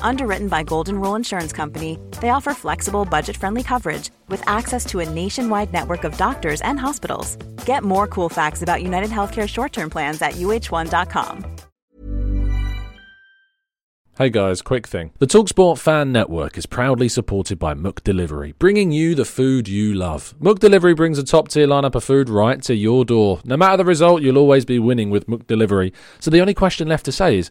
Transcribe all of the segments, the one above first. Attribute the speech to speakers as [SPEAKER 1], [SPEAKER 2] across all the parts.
[SPEAKER 1] Underwritten by Golden Rule Insurance Company, they offer flexible, budget friendly coverage with access to a nationwide network of doctors and hospitals. Get more cool facts about United Healthcare short term plans at uh1.com.
[SPEAKER 2] Hey guys, quick thing. The Talksport Fan Network is proudly supported by McDelivery, bringing you the food you love. McDelivery brings a top tier lineup of food right to your door. No matter the result, you'll always be winning with McDelivery. So the only question left to say is,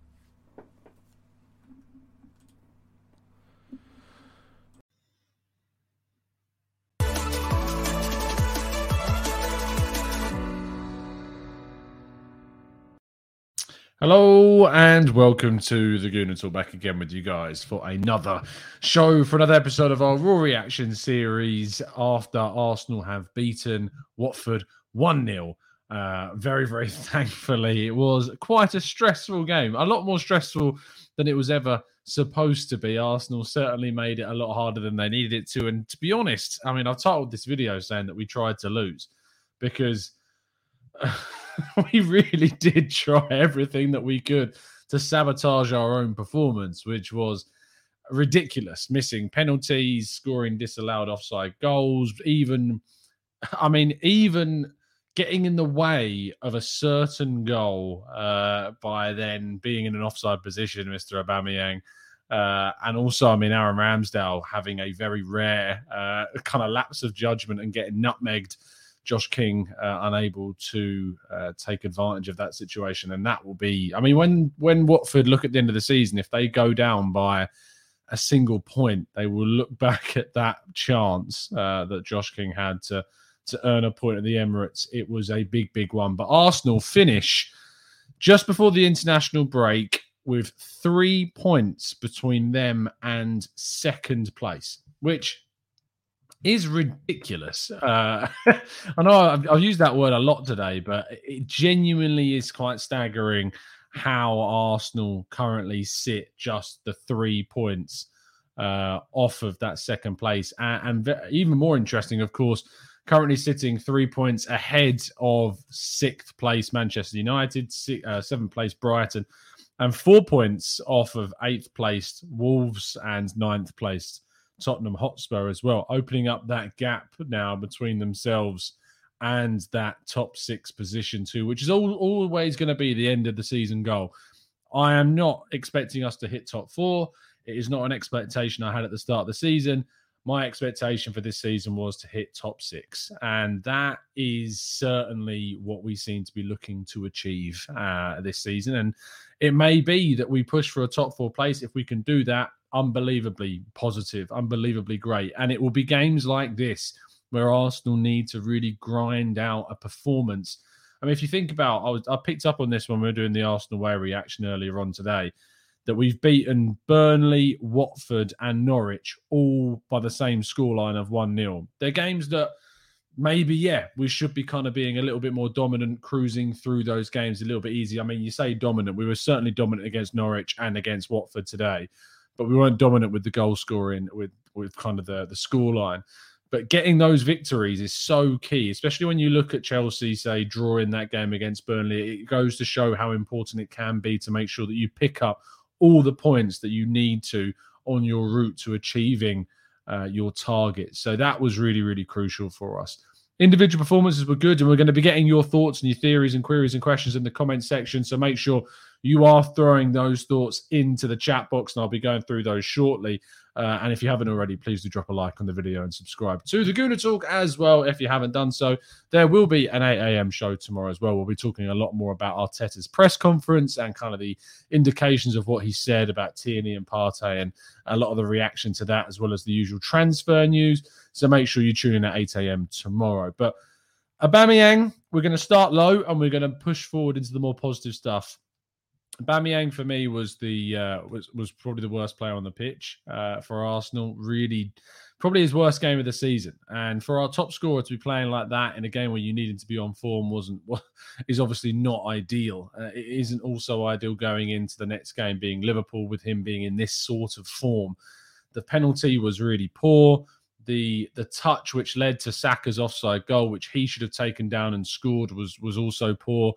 [SPEAKER 2] Hello and welcome to the Gooner Talk back again with you guys for another show for another episode of our Raw Reaction series after Arsenal have beaten Watford 1 0. Uh, very, very thankfully, it was quite a stressful game, a lot more stressful than it was ever supposed to be. Arsenal certainly made it a lot harder than they needed it to. And to be honest, I mean, I've titled this video saying that we tried to lose because. we really did try everything that we could to sabotage our own performance, which was ridiculous. Missing penalties, scoring disallowed offside goals, even, I mean, even getting in the way of a certain goal uh, by then being in an offside position, Mr. Aubameyang. Uh, and also, I mean, Aaron Ramsdale having a very rare uh, kind of lapse of judgment and getting nutmegged Josh King uh, unable to uh, take advantage of that situation, and that will be. I mean, when when Watford look at the end of the season, if they go down by a single point, they will look back at that chance uh, that Josh King had to to earn a point at the Emirates. It was a big, big one. But Arsenal finish just before the international break with three points between them and second place, which is ridiculous. Uh, I know I've, I've, used that word a lot today, but it genuinely is quite staggering how Arsenal currently sit just the three points uh, off of that second place. And, and, even more interesting, of course, currently sitting three points ahead of sixth place Manchester United, six, uh, seventh place Brighton, and four points off of eighth place Wolves and ninth place Tottenham Hotspur as well, opening up that gap now between themselves and that top six position too, which is all, always going to be the end of the season goal. I am not expecting us to hit top four. It is not an expectation I had at the start of the season. My expectation for this season was to hit top six, and that is certainly what we seem to be looking to achieve uh, this season. And it may be that we push for a top four place. If we can do that, unbelievably positive, unbelievably great. And it will be games like this where Arsenal need to really grind out a performance. I mean, if you think about, I, was, I picked up on this when we were doing the Arsenal way reaction earlier on today, that we've beaten Burnley, Watford, and Norwich all by the same scoreline of 1 0. They're games that maybe, yeah, we should be kind of being a little bit more dominant, cruising through those games a little bit easier. I mean, you say dominant, we were certainly dominant against Norwich and against Watford today but we weren't dominant with the goal scoring with with kind of the the score line. But getting those victories is so key, especially when you look at Chelsea, say, drawing that game against Burnley. It goes to show how important it can be to make sure that you pick up all the points that you need to on your route to achieving uh, your target. So that was really, really crucial for us. Individual performances were good, and we're going to be getting your thoughts and your theories and queries and questions in the comment section. So make sure you are throwing those thoughts into the chat box, and I'll be going through those shortly. Uh, and if you haven't already, please do drop a like on the video and subscribe to the Gooner Talk as well. If you haven't done so, there will be an 8 a.m. show tomorrow as well. We'll be talking a lot more about Arteta's press conference and kind of the indications of what he said about Tierney and Partey and a lot of the reaction to that, as well as the usual transfer news. So make sure you tune in at 8 a.m. tomorrow. But Aubameyang, we're going to start low and we're going to push forward into the more positive stuff. Bamiyang for me was the uh, was was probably the worst player on the pitch uh, for Arsenal. Really, probably his worst game of the season. And for our top scorer to be playing like that in a game where you needed to be on form wasn't is obviously not ideal. Uh, it isn't also ideal going into the next game being Liverpool with him being in this sort of form. The penalty was really poor. The the touch which led to Saka's offside goal, which he should have taken down and scored, was was also poor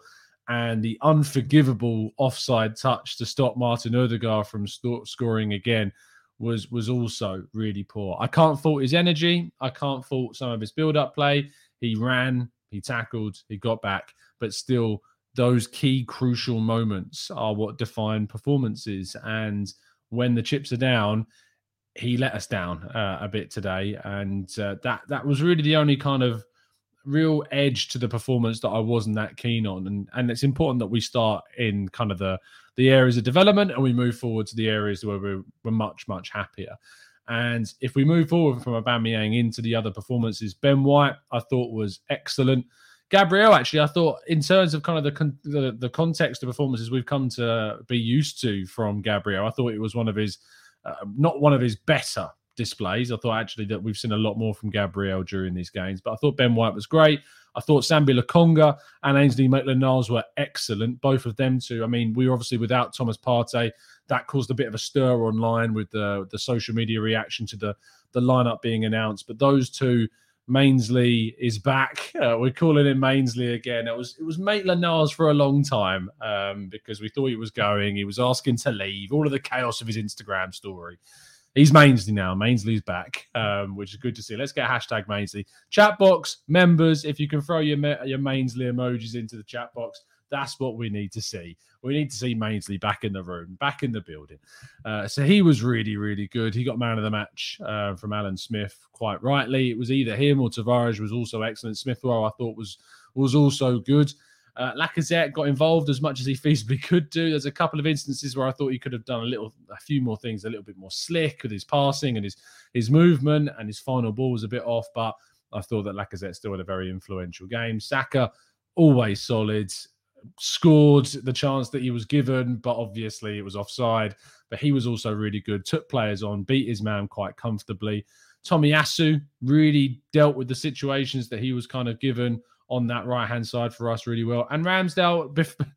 [SPEAKER 2] and the unforgivable offside touch to stop Martin Odegaard from scoring again was was also really poor. I can't fault his energy. I can't fault some of his build-up play. He ran, he tackled, he got back, but still those key crucial moments are what define performances and when the chips are down he let us down uh, a bit today and uh, that that was really the only kind of real edge to the performance that I wasn't that keen on. And and it's important that we start in kind of the the areas of development and we move forward to the areas where we're, we're much, much happier. And if we move forward from Aubameyang into the other performances, Ben White I thought was excellent. Gabriel, actually, I thought in terms of kind of the, con- the, the context of performances we've come to be used to from Gabriel, I thought it was one of his, uh, not one of his better displays. I thought actually that we've seen a lot more from Gabriel during these games, but I thought Ben White was great. I thought Sambi Lokonga and Ainsley Maitland-Niles were excellent. Both of them too. I mean, we were obviously without Thomas Partey. That caused a bit of a stir online with the the social media reaction to the the lineup being announced. But those two, Mainsley is back. Uh, we're calling him Mainsley again. It was it was Maitland-Niles for a long time um, because we thought he was going. He was asking to leave. All of the chaos of his Instagram story he's Mainsley now. Mainsley's back, um, which is good to see. Let's get hashtag Mainsley. Chat box members, if you can throw your your Mainsley emojis into the chat box, that's what we need to see. We need to see Mainsley back in the room, back in the building. Uh, so he was really, really good. He got man of the match uh, from Alan Smith, quite rightly. It was either him or Tavares was also excellent. Smith Smithrow, I thought, was was also good. Uh, Lacazette got involved as much as he feasibly could do. There's a couple of instances where I thought he could have done a little, a few more things, a little bit more slick with his passing and his his movement, and his final ball was a bit off. But I thought that Lacazette still had a very influential game. Saka always solid, scored the chance that he was given, but obviously it was offside. But he was also really good. Took players on, beat his man quite comfortably. Tomiyasu really dealt with the situations that he was kind of given on that right hand side for us really well. And Ramsdale,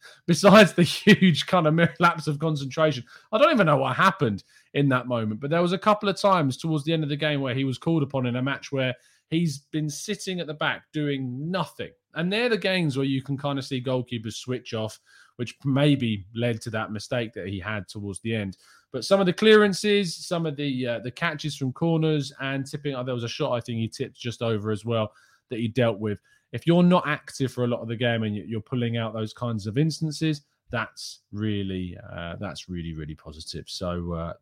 [SPEAKER 2] besides the huge kind of lapse of concentration, I don't even know what happened in that moment. But there was a couple of times towards the end of the game where he was called upon in a match where he's been sitting at the back doing nothing. And they're the games where you can kind of see goalkeepers switch off, which maybe led to that mistake that he had towards the end. But some of the clearances, some of the uh, the catches from corners, and tipping. Oh, there was a shot I think he tipped just over as well that he dealt with if you're not active for a lot of the game and you're pulling out those kinds of instances, that's really uh, that's really really positive. So uh,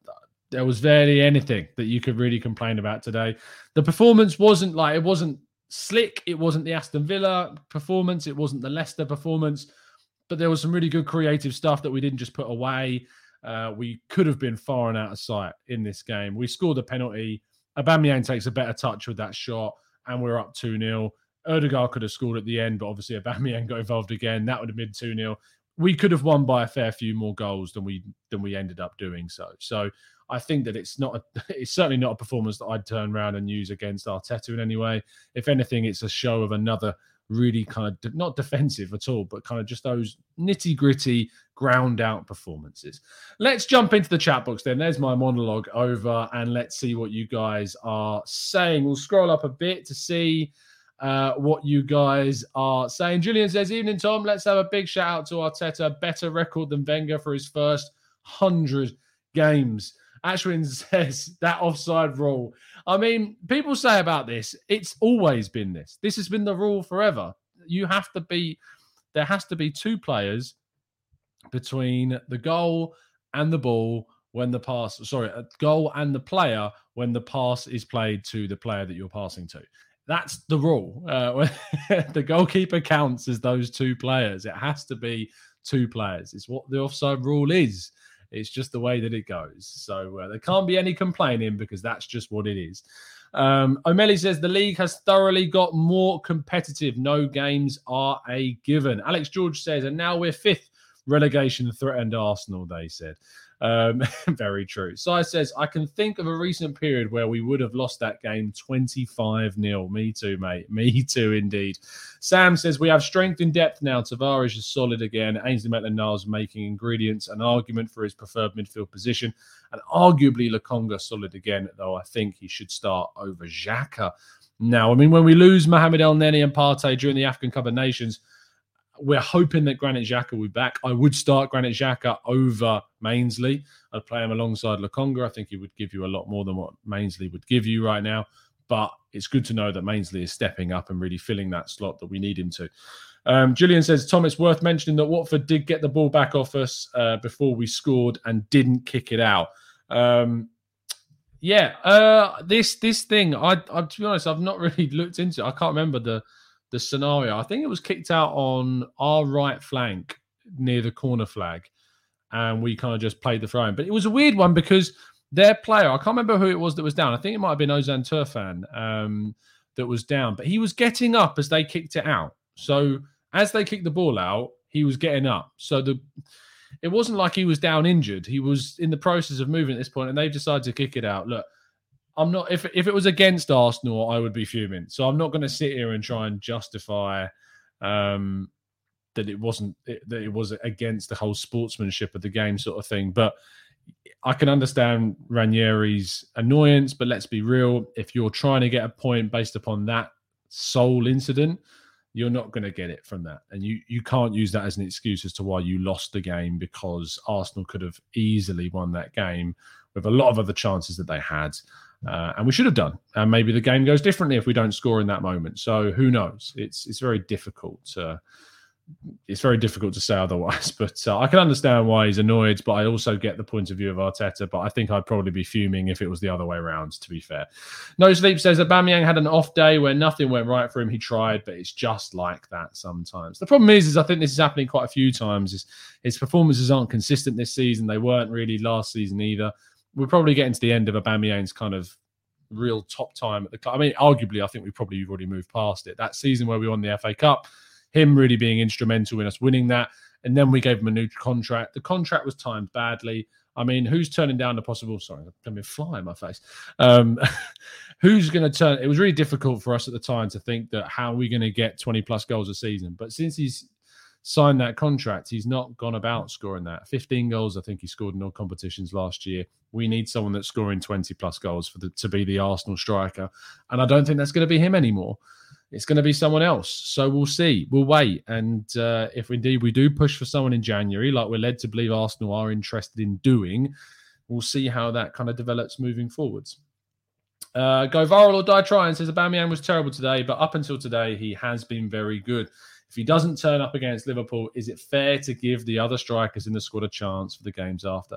[SPEAKER 2] there was barely anything that you could really complain about today. The performance wasn't like it wasn't slick. It wasn't the Aston Villa performance. It wasn't the Leicester performance. But there was some really good creative stuff that we didn't just put away. Uh, we could have been far and out of sight in this game. We scored a penalty. Aubameyang takes a better touch with that shot, and we're up 2 0. Odegaard could have scored at the end, but obviously Aubameyang got involved again. That would have been 2 0. We could have won by a fair few more goals than we than we ended up doing so. So I think that it's not a, it's certainly not a performance that I'd turn around and use against Arteta in any way. If anything, it's a show of another really kind of de- not defensive at all, but kind of just those nitty gritty, ground out performances. Let's jump into the chat box then. There's my monologue over, and let's see what you guys are saying. We'll scroll up a bit to see uh, what you guys are saying. Julian says, Evening, Tom. Let's have a big shout out to Arteta. Better record than Wenger for his first 100 games. Ashwin says that offside rule. I mean, people say about this, it's always been this. This has been the rule forever. You have to be, there has to be two players between the goal and the ball when the pass, sorry, a goal and the player when the pass is played to the player that you're passing to. That's the rule. Uh, the goalkeeper counts as those two players. It has to be two players. It's what the offside rule is. It's just the way that it goes. So uh, there can't be any complaining because that's just what it is. Um, O'Malley says the league has thoroughly got more competitive. No games are a given. Alex George says, and now we're fifth relegation threatened Arsenal, they said. Um, very true. Sai says, I can think of a recent period where we would have lost that game 25 0. Me too, mate. Me too, indeed. Sam says, We have strength in depth now. Tavares is solid again. Ainsley Maitland Niles making ingredients, an argument for his preferred midfield position. And arguably, Lokonga solid again, though I think he should start over Xhaka. Now, I mean, when we lose Mohamed Elneny and Partey during the African Cup of Nations, we're hoping that Granit Xhaka will be back. I would start Granit Xhaka over Mainsley. I'd play him alongside Lokonga. I think he would give you a lot more than what Mainsley would give you right now. But it's good to know that Mainsley is stepping up and really filling that slot that we need him to. Um, Julian says, Tom, it's worth mentioning that Watford did get the ball back off us uh, before we scored and didn't kick it out. Um, yeah, uh, this this thing, I, I to be honest, I've not really looked into. It. I can't remember the the scenario. I think it was kicked out on our right flank near the corner flag, and we kind of just played the throw in. But it was a weird one because their player, I can't remember who it was that was down. I think it might have been Ozan Tufan um, that was down, but he was getting up as they kicked it out. So as they kicked the ball out, he was getting up. So the it wasn't like he was down injured. He was in the process of moving at this point, and they've decided to kick it out. Look, I'm not if if it was against Arsenal, I would be fuming. So I'm not going to sit here and try and justify um, that it wasn't that it was against the whole sportsmanship of the game sort of thing. But I can understand Ranieri's annoyance, but let's be real. If you're trying to get a point based upon that sole incident, you're not going to get it from that, and you you can't use that as an excuse as to why you lost the game because Arsenal could have easily won that game with a lot of other chances that they had. Uh, and we should have done. And maybe the game goes differently if we don't score in that moment. So who knows? It's it's very difficult. To, it's very difficult to say otherwise. But uh, I can understand why he's annoyed. But I also get the point of view of Arteta. But I think I'd probably be fuming if it was the other way around. To be fair, No Sleep says that Bamiyang had an off day where nothing went right for him. He tried, but it's just like that sometimes. The problem is, is I think this is happening quite a few times. Is his performances aren't consistent this season. They weren't really last season either we're probably getting to the end of Aubameyang's kind of real top time at the club. I mean, arguably, I think we probably have already moved past it. That season where we won the FA Cup, him really being instrumental in us winning that, and then we gave him a new contract. The contract was timed badly. I mean, who's turning down the possible? Sorry, let me fly in my face. Um, who's going to turn? It was really difficult for us at the time to think that how are we going to get 20 plus goals a season. But since he's signed that contract, he's not gone about scoring that. 15 goals, I think he scored in all competitions last year. We need someone that's scoring 20 plus goals for the, to be the Arsenal striker. And I don't think that's going to be him anymore. It's going to be someone else. So we'll see. We'll wait. And uh, if indeed we do push for someone in January, like we're led to believe Arsenal are interested in doing, we'll see how that kind of develops moving forwards. Uh, go viral or die trying says Aubameyang was terrible today, but up until today he has been very good. If he doesn't turn up against Liverpool, is it fair to give the other strikers in the squad a chance for the games after?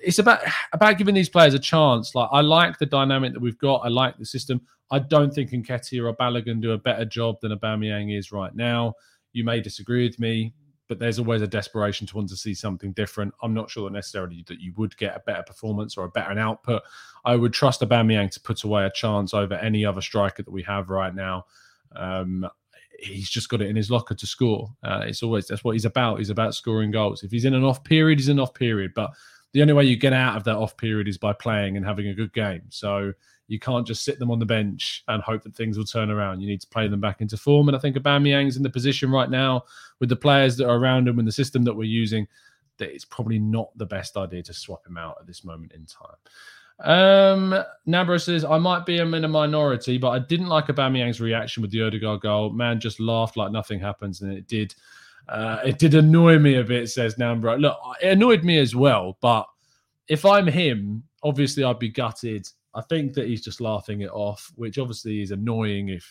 [SPEAKER 2] It's about about giving these players a chance. Like I like the dynamic that we've got. I like the system. I don't think Nketiah or Balogun do a better job than Aubameyang is right now. You may disagree with me, but there's always a desperation to want to see something different. I'm not sure that necessarily that you would get a better performance or a better output. I would trust Aubameyang to put away a chance over any other striker that we have right now. Um, he's just got it in his locker to score. Uh, it's always that's what he's about. He's about scoring goals. If he's in an off period, he's in an off period. But the only way you get out of that off period is by playing and having a good game. So you can't just sit them on the bench and hope that things will turn around. You need to play them back into form. And I think Aubameyang's in the position right now with the players that are around him and the system that we're using that it's probably not the best idea to swap him out at this moment in time. Um, Nabra says, I might be in a minority, but I didn't like Aubameyang's reaction with the Odegaard goal. Man just laughed like nothing happens, and it did. Uh, it did annoy me a bit, says Nambra. Look, it annoyed me as well, but if I'm him, obviously I'd be gutted I think that he's just laughing it off, which obviously is annoying. If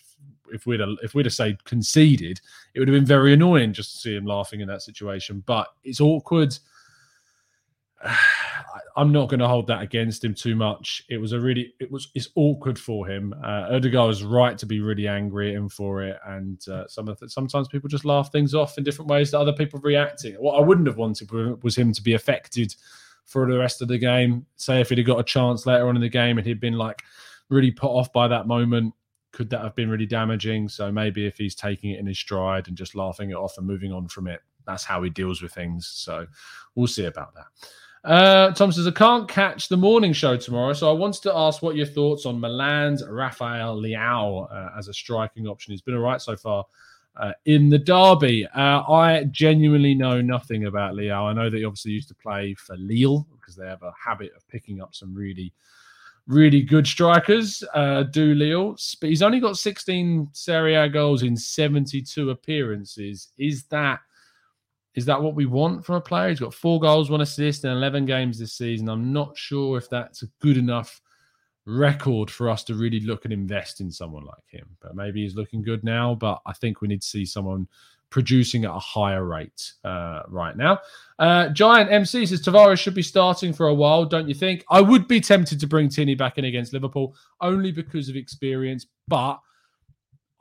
[SPEAKER 2] if we'd have, if we'd have say conceded, it would have been very annoying just to see him laughing in that situation. But it's awkward. I'm not going to hold that against him too much. It was a really, it was, it's awkward for him. Uh, Odegaard was right to be really angry at him for it, and uh, some of the, sometimes people just laugh things off in different ways to other people reacting. What I wouldn't have wanted was him to be affected for the rest of the game. Say if he'd have got a chance later on in the game and he'd been like really put off by that moment, could that have been really damaging? So maybe if he's taking it in his stride and just laughing it off and moving on from it, that's how he deals with things. So we'll see about that. Uh, Tom says, I can't catch the morning show tomorrow, so I wanted to ask what your thoughts on Milan's Rafael Leao uh, as a striking option. He's been all right so far uh, in the derby. Uh, I genuinely know nothing about Leao. I know that he obviously used to play for Lille because they have a habit of picking up some really, really good strikers. Uh, do Lille, but he's only got 16 Serie A goals in 72 appearances. Is that is that what we want from a player? He's got four goals, one assist, in 11 games this season. I'm not sure if that's a good enough record for us to really look and invest in someone like him. But maybe he's looking good now. But I think we need to see someone producing at a higher rate uh, right now. Uh, Giant MC says Tavares should be starting for a while, don't you think? I would be tempted to bring Tierney back in against Liverpool only because of experience, but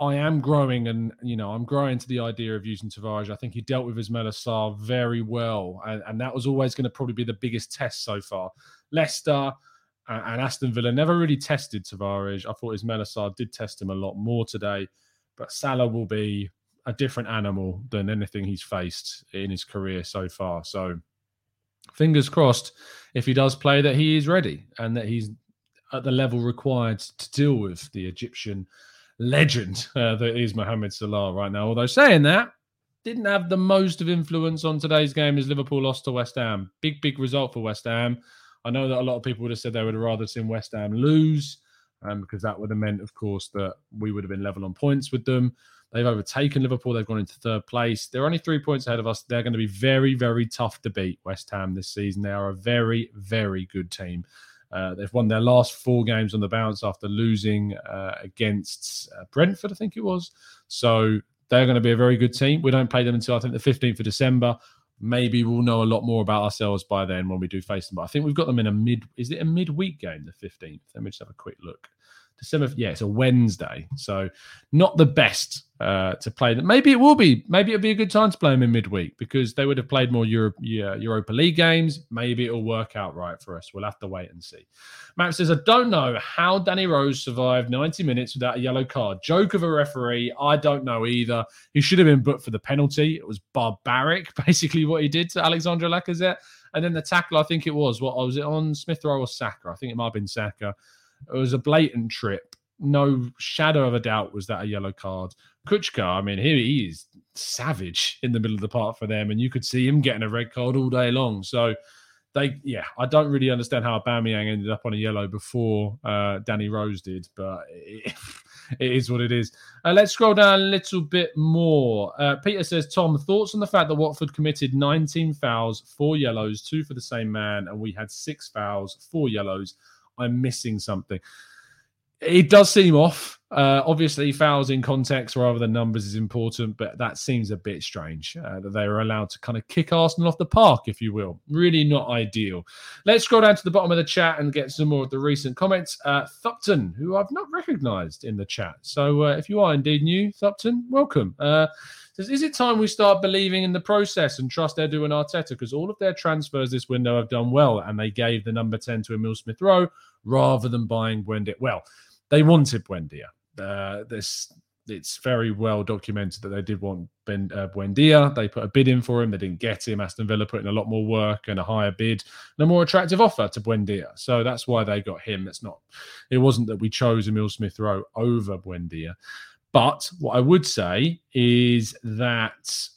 [SPEAKER 2] I am growing, and you know, I'm growing to the idea of using Tavares. I think he dealt with Ismaila Sarr very well, and, and that was always going to probably be the biggest test so far. Leicester and, and Aston Villa never really tested Tavares. I thought Ismaila Sarr did test him a lot more today, but Salah will be a different animal than anything he's faced in his career so far. So, fingers crossed, if he does play, that he is ready and that he's at the level required to deal with the Egyptian legend uh, that is Mohamed Salah right now. Although saying that, didn't have the most of influence on today's game as Liverpool lost to West Ham. Big, big result for West Ham. I know that a lot of people would have said they would have rather seen West Ham lose, um, because that would have meant, of course, that we would have been level on points with them. They've overtaken Liverpool. They've gone into third place. They're only three points ahead of us. They're going to be very, very tough to beat West Ham this season. They are a very, very good team. Uh, they've won their last four games on the bounce after losing uh, against uh, Brentford, I think it was. So they're going to be a very good team. We don't play them until I think the 15th of December. Maybe we'll know a lot more about ourselves by then when we do face them. But I think we've got them in a mid. Is it a midweek game, the 15th? Let me just have a quick look. December, yeah, it's a Wednesday, so not the best uh, to play. Maybe it will be. Maybe it'll be a good time to play them in midweek because they would have played more Europe, yeah, Europa League games. Maybe it'll work out right for us. We'll have to wait and see. Matt says, I don't know how Danny Rose survived 90 minutes without a yellow card. Joke of a referee. I don't know either. He should have been booked for the penalty. It was barbaric, basically, what he did to Alexandre Lacazette. And then the tackle, I think it was, what was it on Smith Rowe or Saka? I think it might have been Saka it was a blatant trip. No shadow of a doubt was that a yellow card. Kucka, I mean, here he is savage in the middle of the park for them, and you could see him getting a red card all day long. So they, yeah, I don't really understand how Aubameyang ended up on a yellow before uh, Danny Rose did, but it, it is what it is. Uh, let's scroll down a little bit more. Uh, Peter says, Tom, thoughts on the fact that Watford committed 19 fouls, four yellows, two for the same man, and we had six fouls, four yellows. I'm missing something. It does seem off. Uh, obviously, fouls in context rather than numbers is important, but that seems a bit strange uh, that they were allowed to kind of kick Arsenal off the park, if you will. Really not ideal. Let's scroll down to the bottom of the chat and get some more of the recent comments. Uh, Thupton, who I've not recognised in the chat. So uh, if you are indeed new, Thupton, welcome. Uh, says, is it time we start believing in the process and trust Edu and Arteta? Because all of their transfers this window have done well, and they gave the number 10 to Emile Smith Rowe rather than buying Buendia. Well, they wanted Buendia. Uh, this it's very well documented that they did want Ben uh, Buendia. They put a bid in for him. They didn't get him. Aston Villa put in a lot more work and a higher bid and a more attractive offer to Buendia. So that's why they got him. It's not. It wasn't that we chose Emile Smith Rowe over Buendia. But what I would say is that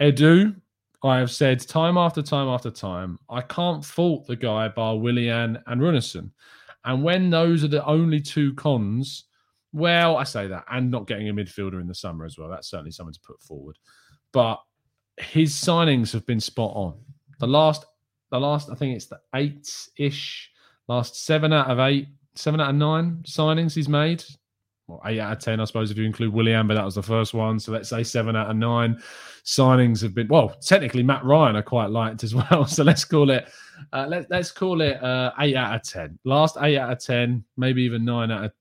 [SPEAKER 2] Edu, I have said time after time after time, I can't fault the guy bar Willian and Runarsson. And when those are the only two cons, well, I say that, and not getting a midfielder in the summer as well. That's certainly something to put forward. But his signings have been spot on. The last, the last, I think it's the eight ish, last seven out of eight seven out of nine signings he's made. Well, eight out of ten, I suppose, if you include Willian, but that was the first one. So let's say seven out of nine signings have been. Well, technically, Mat Ryan I quite liked as well. So let's call it. Uh, let, let's call it uh, eight out of ten. Last eight out of ten, maybe even nine out of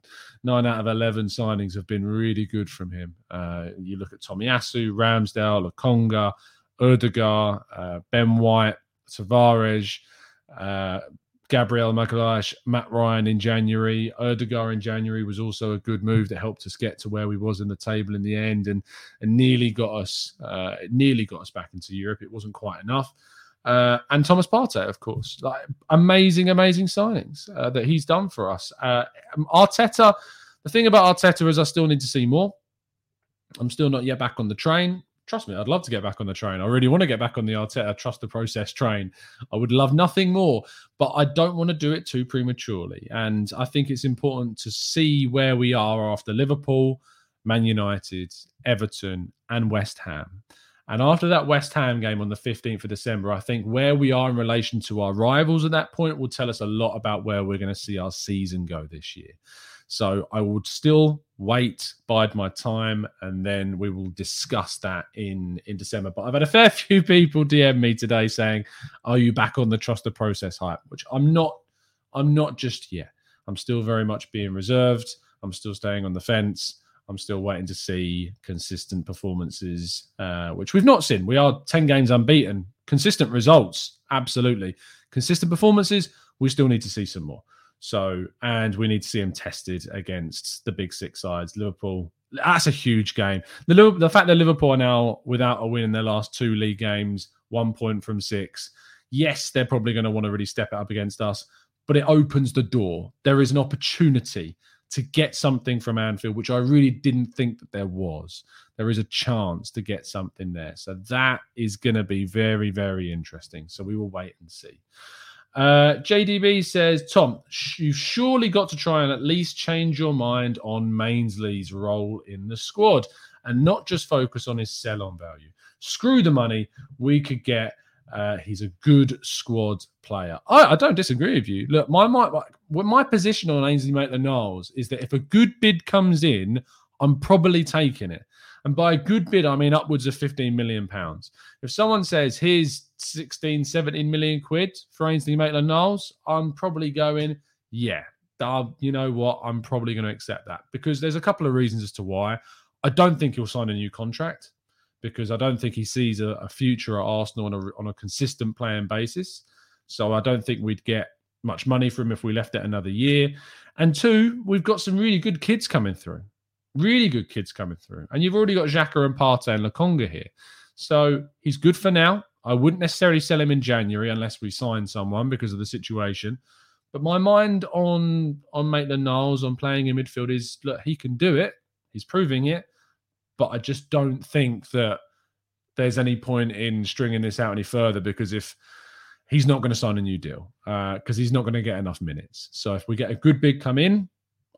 [SPEAKER 2] nine out of eleven signings have been really good from him. Uh, you look at Tomiyasu, Ramsdale, Lokonga, Odegaard, uh, Ben White, Tavares. Uh, Gabriel Magalhaes, Mat Ryan in January, Odegaard in January was also a good move that helped us get to where we was in the table in the end, and and nearly got us uh, nearly got us back into Europe. It wasn't quite enough. Uh, and Thomas Partey, of course, like amazing, amazing signings uh, that he's done for us. Uh, Arteta, the thing about Arteta is I still need to see more. I'm still not yet back on the train trust me, I'd love to get back on the train. I really want to get back on the Arteta trust the process train. I would love nothing more, but I don't want to do it too prematurely. And I think it's important to see where we are after Liverpool, Man United, Everton, and West Ham. And after that West Ham game on the 15th of December, I think where we are in relation to our rivals at that point will tell us a lot about where we're going to see our season go this year. So I would still wait, bide my time, and then we will discuss that in in December. But I've had a fair few people DM me today saying, "Are you back on the trust the process hype?" Which I'm not. I'm not just yet. I'm still very much being reserved. I'm still staying on the fence. I'm still waiting to see consistent performances, uh, which we've not seen. We are 10 games unbeaten. Consistent results, absolutely. Consistent performances, we still need to see some more. So, and we need to see him tested against the big six sides. Liverpool, that's a huge game. The, the fact that Liverpool are now without a win in their last two league games, one point from six. Yes, they're probably going to want to really step it up against us, but it opens the door. There is an opportunity to get something from Anfield, which I really didn't think that there was. There is a chance to get something there. So that is going to be very, very interesting. So we will wait and see. Uh, JDB says, Tom, you've surely got to try and at least change your mind on Mainsley's role in the squad and not just focus on his sell on value. Screw the money. We could get, uh, he's a good squad player. I, I don't disagree with you. Look, my, my, my position on Ainsley Maitland Niles is that if a good bid comes in, I'm probably taking it. And by a good bid, I mean upwards of 15 million pounds. If someone says, here's 16, 17 million quid for Ainsley Maitland Niles, I'm probably going, yeah, you know what? I'm probably going to accept that because there's a couple of reasons as to why. I don't think he'll sign a new contract because I don't think he sees a, a future at Arsenal on a, on a consistent playing basis. So I don't think we'd get much money for him if we left it another year. And two, we've got some really good kids coming through really good kids coming through. And you've already got Xhaka and Partey and Lokonga here. So he's good for now. I wouldn't necessarily sell him in January unless we sign someone because of the situation. But my mind on on Maitland Niles on playing in midfield is look, he can do it. He's proving it. But I just don't think that there's any point in stringing this out any further because if he's not going to sign a new deal because uh, he's not going to get enough minutes. So if we get a good big come in,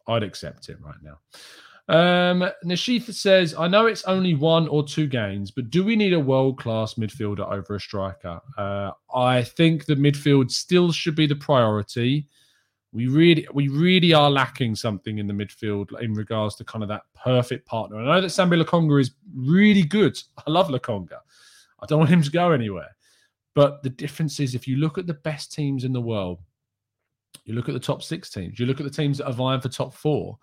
[SPEAKER 2] I'd accept it right now. Um, says, I know it's only one or two games, but do we need a world class midfielder over a striker? Uh, I think the midfield still should be the priority. We really, we really are lacking something in the midfield in regards to kind of that perfect partner. I know that Sambi Lokonga is really good. I love Lokonga. I don't want him to go anywhere. But the difference is if you look at the best teams in the world, you look at the top six teams, you look at the teams that are vying for top four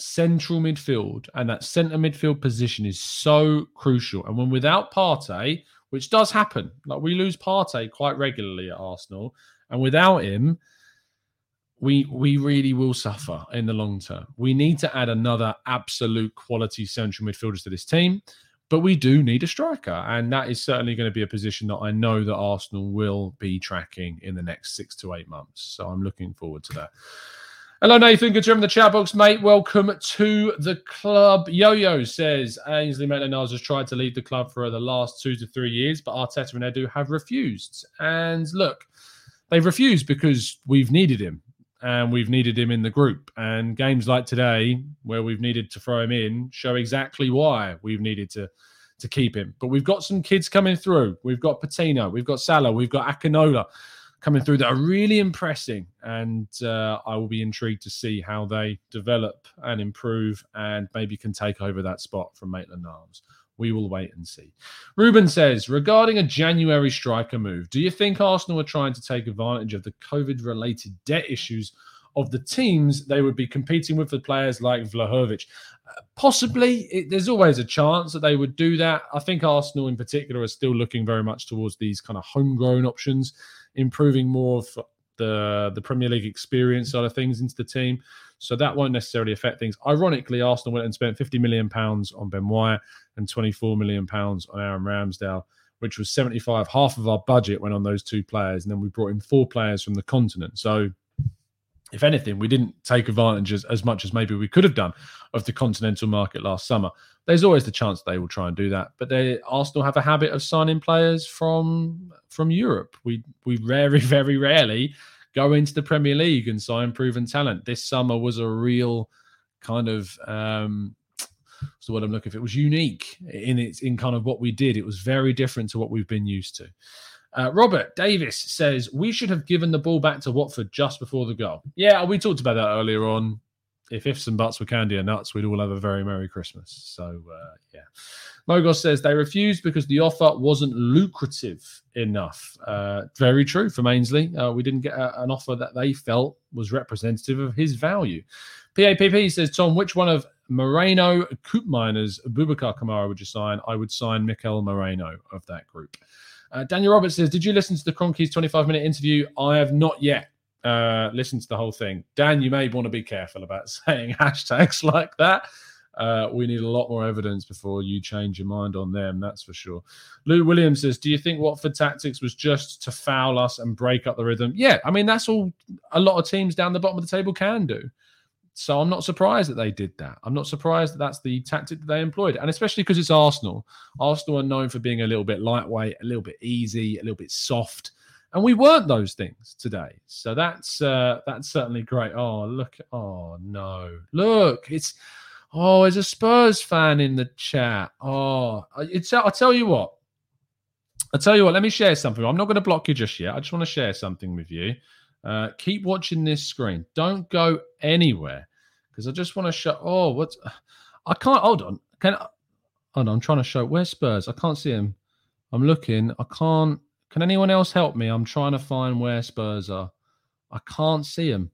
[SPEAKER 2] central midfield and that centre midfield position is so crucial. And when without Partey, which does happen, like we lose Partey quite regularly at Arsenal, and without him, we we really will suffer in the long term. We need to add another absolute quality central midfielders to this team, but we do need a striker, and that is certainly going to be a position that I know that Arsenal will be tracking in the next six to eight months. So I'm looking forward to that. Hello, Nathan. Good to have in the chat box, mate. Welcome to the club. Yo Yo says Ainsley Maitland Niles has tried to leave the club for the last two to three years, but Arteta and Edu have refused. And look, they've refused because we've needed him and we've needed him in the group. And games like today, where we've needed to throw him in, show exactly why we've needed to to keep him. But we've got some kids coming through. We've got Patino, we've got Salah, we've got Akinola coming through that are really impressing, and uh, I will be intrigued to see how they develop and improve, and maybe can take over that spot from Maitland Niles. We will wait and see. Ruben says regarding a January striker move, do you think Arsenal are trying to take advantage of the COVID related debt issues of the teams they would be competing with for players like Vlahovic? Uh, possibly, it, there's always a chance that they would do that. I think Arsenal, in particular, are still looking very much towards these kind of homegrown options, improving more of the the Premier League experience side of things into the team. So that won't necessarily affect things. Ironically, Arsenal went and spent 50 million pounds on Ben White and 24 million pounds on Aaron Ramsdale, which was 75. Half of our budget went on those two players, and then we brought in four players from the continent. So if anything, we didn't take advantage as, as much as maybe we could have done of the continental market last summer. There's always the chance they will try and do that, but they Arsenal have a habit of signing players from from Europe. We we very very rarely go into the Premier League and sign proven talent. This summer was a real kind of um, so what I'm looking for. It was unique in its in kind of what we did. It was very different to what we've been used to. Uh, Robert Davis says we should have given the ball back to Watford just before the goal. Yeah, we talked about that earlier on. If ifs and buts were candy and nuts, we'd all have a very merry Christmas. So uh, yeah, Mogos says they refused because the offer wasn't lucrative enough. Uh, very true for Ainsley. Uh, we didn't get a, an offer that they felt was representative of his value. PAPP says, Tom, which one of Moreno, Coop Miners, Boubacar Kamara would you sign? I would sign Mikel Moreno of that group. Uh, Daniel Roberts says, Did you listen to the Kroenkes 25 minute interview? I have not yet uh, listened to the whole thing. Dan, you may want to be careful about saying hashtags like that. Uh, we need a lot more evidence before you change your mind on them, that's for sure. Lou Williams says, Do you think Watford tactics was just to foul us and break up the rhythm? Yeah, I mean, that's all a lot of teams down the bottom of the table can do. So I'm not surprised that they did that. I'm not surprised that that's the tactic that they employed. And especially because it's Arsenal. Arsenal are known for being a little bit lightweight, a little bit easy, a little bit soft. And we weren't those things today. So that's uh that's certainly great. Oh, look. Oh no. Look, it's Oh, there's a Spurs fan in the chat. Oh, it's. I'll tell you what. I'll tell you what. Let me share something. I'm not going to block you just yet. I just want to share something with you. Uh, keep watching this screen. Don't go anywhere because I just want to show. Oh, what's? I can't. Hold on. Can I, hold on? I'm trying to show. Where's Spurs? I can't see him. I'm looking. I can't. Can anyone else help me? I'm trying to find where Spurs are. I can't see them.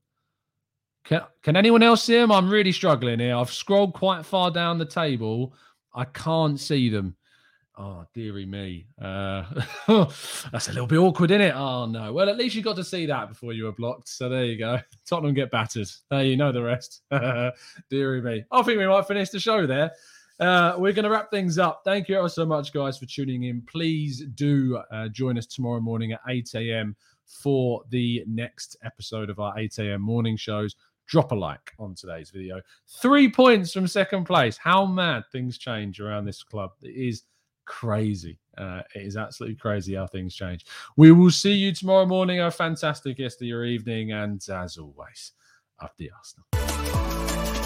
[SPEAKER 2] Can, can anyone else see them? I'm really struggling here. I've scrolled quite far down the table. I can't see them. Oh, dearie me. Uh, that's a little bit awkward, isn't it? Oh, no. Well, at least you got to see that before you were blocked. So there you go. Tottenham get battered. There you know the rest. dearie me. I think we might finish the show there. Uh, we're going to wrap things up. Thank you ever so much, guys, for tuning in. Please do uh, join us tomorrow morning at 8 a.m. for the next episode of our 8 a.m. morning shows drop a like on today's video. Three points from second place. How mad things change around this club. It is crazy. Uh, it is absolutely crazy how things change. We will see you tomorrow morning. A fantastic yesterday, your evening. And as always, up the Arsenal.